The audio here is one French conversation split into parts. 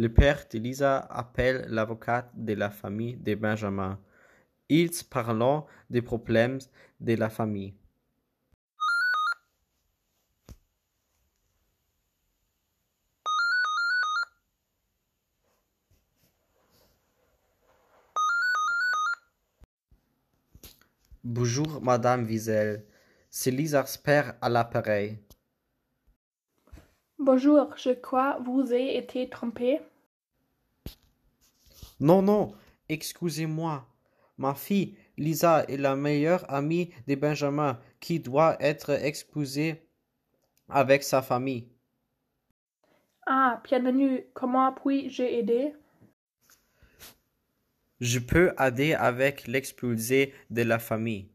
Le père d'Elisa appelle l'avocate de la famille de Benjamin. Ils parlent des problèmes de la famille. Bonjour, Madame Wiesel. C'est père à l'appareil. Bonjour, je crois vous avez été trompé. Non, non, excusez-moi. Ma fille, Lisa, est la meilleure amie de Benjamin qui doit être exposée avec sa famille. Ah, bienvenue. Comment puis-je aider? Je peux aider avec l'expulsé de la famille.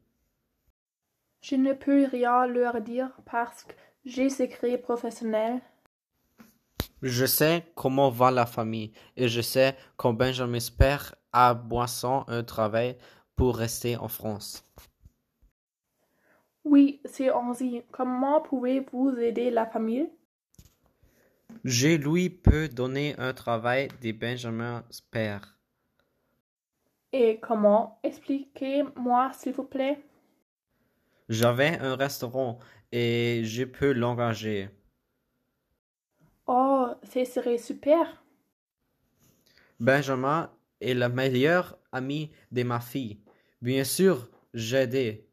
Je ne peux rien leur dire parce que j'ai secret professionnel. Je sais comment va la famille et je sais que Benjamin's père a Boisson un travail pour rester en France. Oui, c'est ainsi. Comment pouvez-vous aider la famille? Je lui peux donner un travail de Benjamin's père. Et comment? Expliquez-moi, s'il vous plaît. J'avais un restaurant et je peux l'engager. Ce serait super. Benjamin est le meilleur ami de ma fille. Bien sûr, j'aide.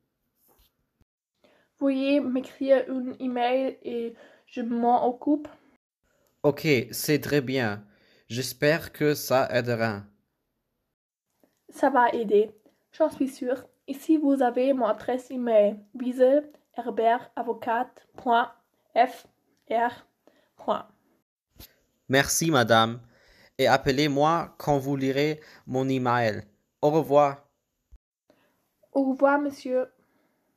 Veuillez m'écrire un email et je m'en occupe. Ok, c'est très bien. J'espère que ça aidera. Ça va aider, j'en suis sûre. Ici, vous avez mon adresse email wieselherbertavocat.fr. Merci, madame. Et appelez-moi quand vous lirez mon email. Au revoir. Au revoir, monsieur.